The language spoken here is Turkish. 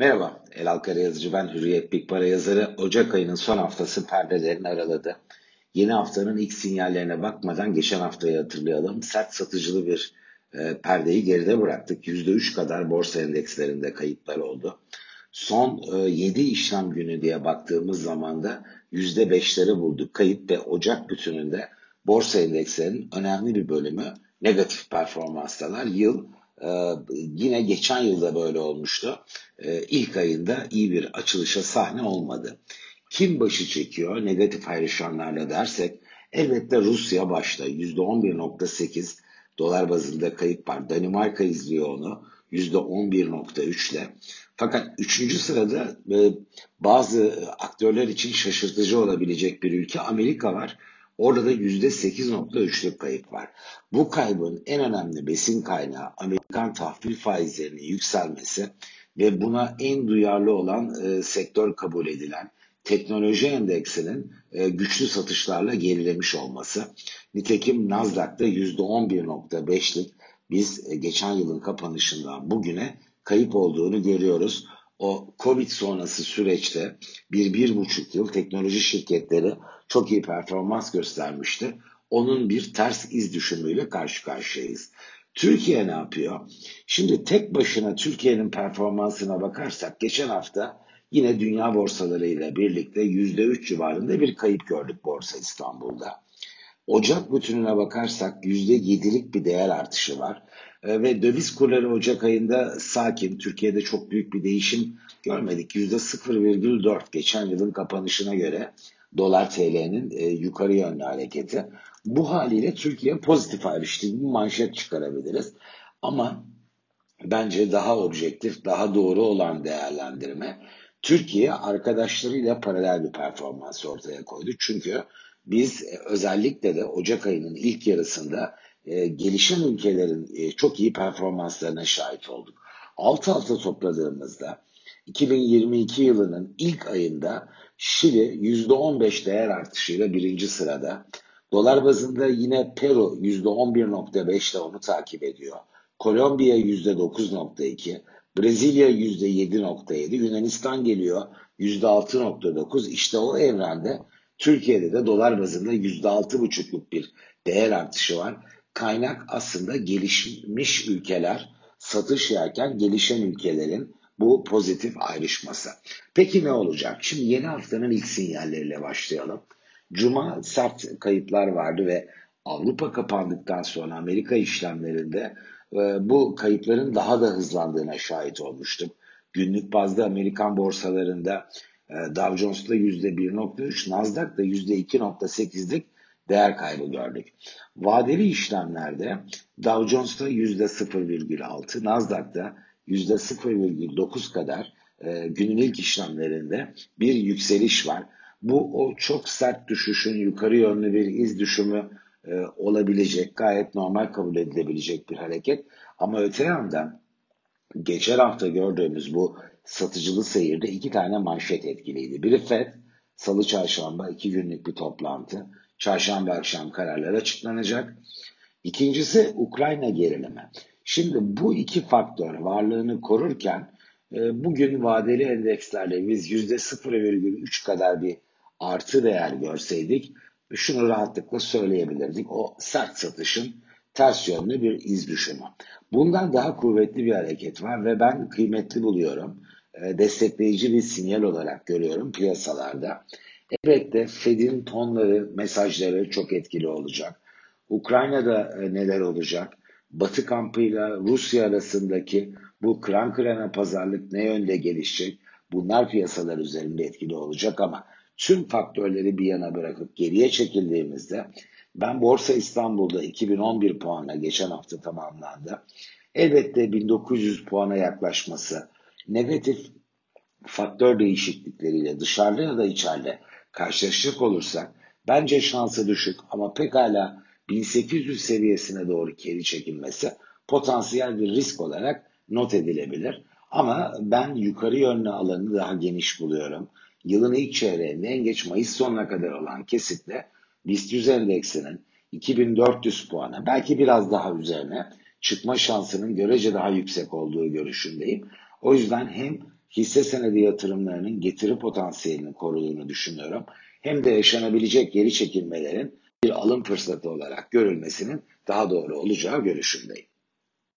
Merhaba, Elal Karayazıcı ben Hürriyet Big Para yazarı. Ocak ayının son haftası perdelerini araladı. Yeni haftanın ilk sinyallerine bakmadan geçen haftayı hatırlayalım. Sert satıcılı bir e, perdeyi geride bıraktık. %3 kadar borsa endekslerinde kayıplar oldu. Son e, 7 işlem günü diye baktığımız zaman da %5'leri bulduk kayıp ve Ocak bütününde borsa endekslerinin önemli bir bölümü negatif performanstalar. Yıl ee, yine geçen yılda böyle olmuştu. Ee, ilk ayında iyi bir açılışa sahne olmadı. Kim başı çekiyor negatif ayrışanlarla dersek elbette Rusya başta %11.8 dolar bazında kayıp var. Danimarka izliyor onu %11.3 ile. Fakat üçüncü sırada e, bazı aktörler için şaşırtıcı olabilecek bir ülke Amerika var. Orada da %8.3'lük kayıp var. Bu kaybın en önemli besin kaynağı Amerikan tahvil faizlerinin yükselmesi ve buna en duyarlı olan e, sektör kabul edilen teknoloji endeksinin e, güçlü satışlarla gerilemiş olması. Nitekim Nasdaq'ta %11.5'lik biz e, geçen yılın kapanışından bugüne kayıp olduğunu görüyoruz. O Covid sonrası süreçte bir, bir buçuk yıl teknoloji şirketleri çok iyi performans göstermişti. Onun bir ters iz düşümüyle karşı karşıyayız. Türkiye ne yapıyor? Şimdi tek başına Türkiye'nin performansına bakarsak geçen hafta yine dünya borsalarıyla birlikte %3 civarında bir kayıp gördük Borsa İstanbul'da. Ocak bütününe bakarsak %7'lik bir değer artışı var. E, ve döviz kurları Ocak ayında sakin. Türkiye'de çok büyük bir değişim görmedik. %0,4 geçen yılın kapanışına göre dolar TL'nin e, yukarı yönlü hareketi. Bu haliyle Türkiye pozitif ayrıştı bir manşet çıkarabiliriz. Ama bence daha objektif, daha doğru olan değerlendirme Türkiye arkadaşlarıyla paralel bir performans ortaya koydu. Çünkü biz e, özellikle de Ocak ayının ilk yarısında e, gelişen ülkelerin e, çok iyi performanslarına şahit olduk. Alt alta topladığımızda 2022 yılının ilk ayında Şili %15 değer artışıyla birinci sırada. Dolar bazında yine Peru %11.5 ile onu takip ediyor. Kolombiya %9.2, Brezilya %7.7, Yunanistan geliyor %6.9. İşte o evrende Türkiye'de de dolar bazında %6.5'luk bir değer artışı var. Kaynak aslında gelişmiş ülkeler satış yerken gelişen ülkelerin bu pozitif ayrışması. Peki ne olacak? Şimdi yeni haftanın ilk sinyalleriyle başlayalım. Cuma sert kayıplar vardı ve Avrupa kapandıktan sonra Amerika işlemlerinde e, bu kayıpların daha da hızlandığına şahit olmuştum. Günlük bazda Amerikan borsalarında Dow Jones'da %1.3, Nasdaq'da %2.8'lik değer kaybı gördük. Vadeli işlemlerde Dow Jones'ta %0,6, Nasdaq'ta %0,9 kadar e, günün ilk işlemlerinde bir yükseliş var. Bu o çok sert düşüşün yukarı yönlü bir iz düşümü e, olabilecek, gayet normal kabul edilebilecek bir hareket. Ama öte yandan geçen hafta gördüğümüz bu satıcılı seyirde iki tane manşet etkiliydi. Biri FED, salı çarşamba iki günlük bir toplantı. Çarşamba akşam kararlar açıklanacak. İkincisi Ukrayna gerilimi. Şimdi bu iki faktör varlığını korurken e, bugün vadeli endekslerle biz %0,3 kadar bir artı değer görseydik şunu rahatlıkla söyleyebilirdik. O sert satışın ters yönlü bir iz düşümü. Bundan daha kuvvetli bir hareket var ve ben kıymetli buluyorum. E, destekleyici bir sinyal olarak görüyorum piyasalarda. Elbette Fed'in tonları, mesajları çok etkili olacak. Ukrayna'da e, neler olacak? Batı kampıyla Rusya arasındaki bu kıran kırana pazarlık ne yönde gelişecek? Bunlar piyasalar üzerinde etkili olacak ama tüm faktörleri bir yana bırakıp geriye çekildiğimizde ben Borsa İstanbul'da 2011 puanla geçen hafta tamamlandı. Elbette 1900 puana yaklaşması negatif faktör değişiklikleriyle dışarıda ya da içeride karşılaşacak olursak bence şansı düşük ama pekala 1800 seviyesine doğru geri çekilmesi potansiyel bir risk olarak not edilebilir. Ama ben yukarı yönlü alanı daha geniş buluyorum. Yılın ilk çeyreğinde en geç Mayıs sonuna kadar olan kesitle BIST 100 endeksinin 2400 puana belki biraz daha üzerine çıkma şansının görece daha yüksek olduğu görüşündeyim. O yüzden hem hisse senedi yatırımlarının getiri potansiyelini koruduğunu düşünüyorum. Hem de yaşanabilecek geri çekilmelerin bir alım fırsatı olarak görülmesinin daha doğru olacağı görüşündeyim.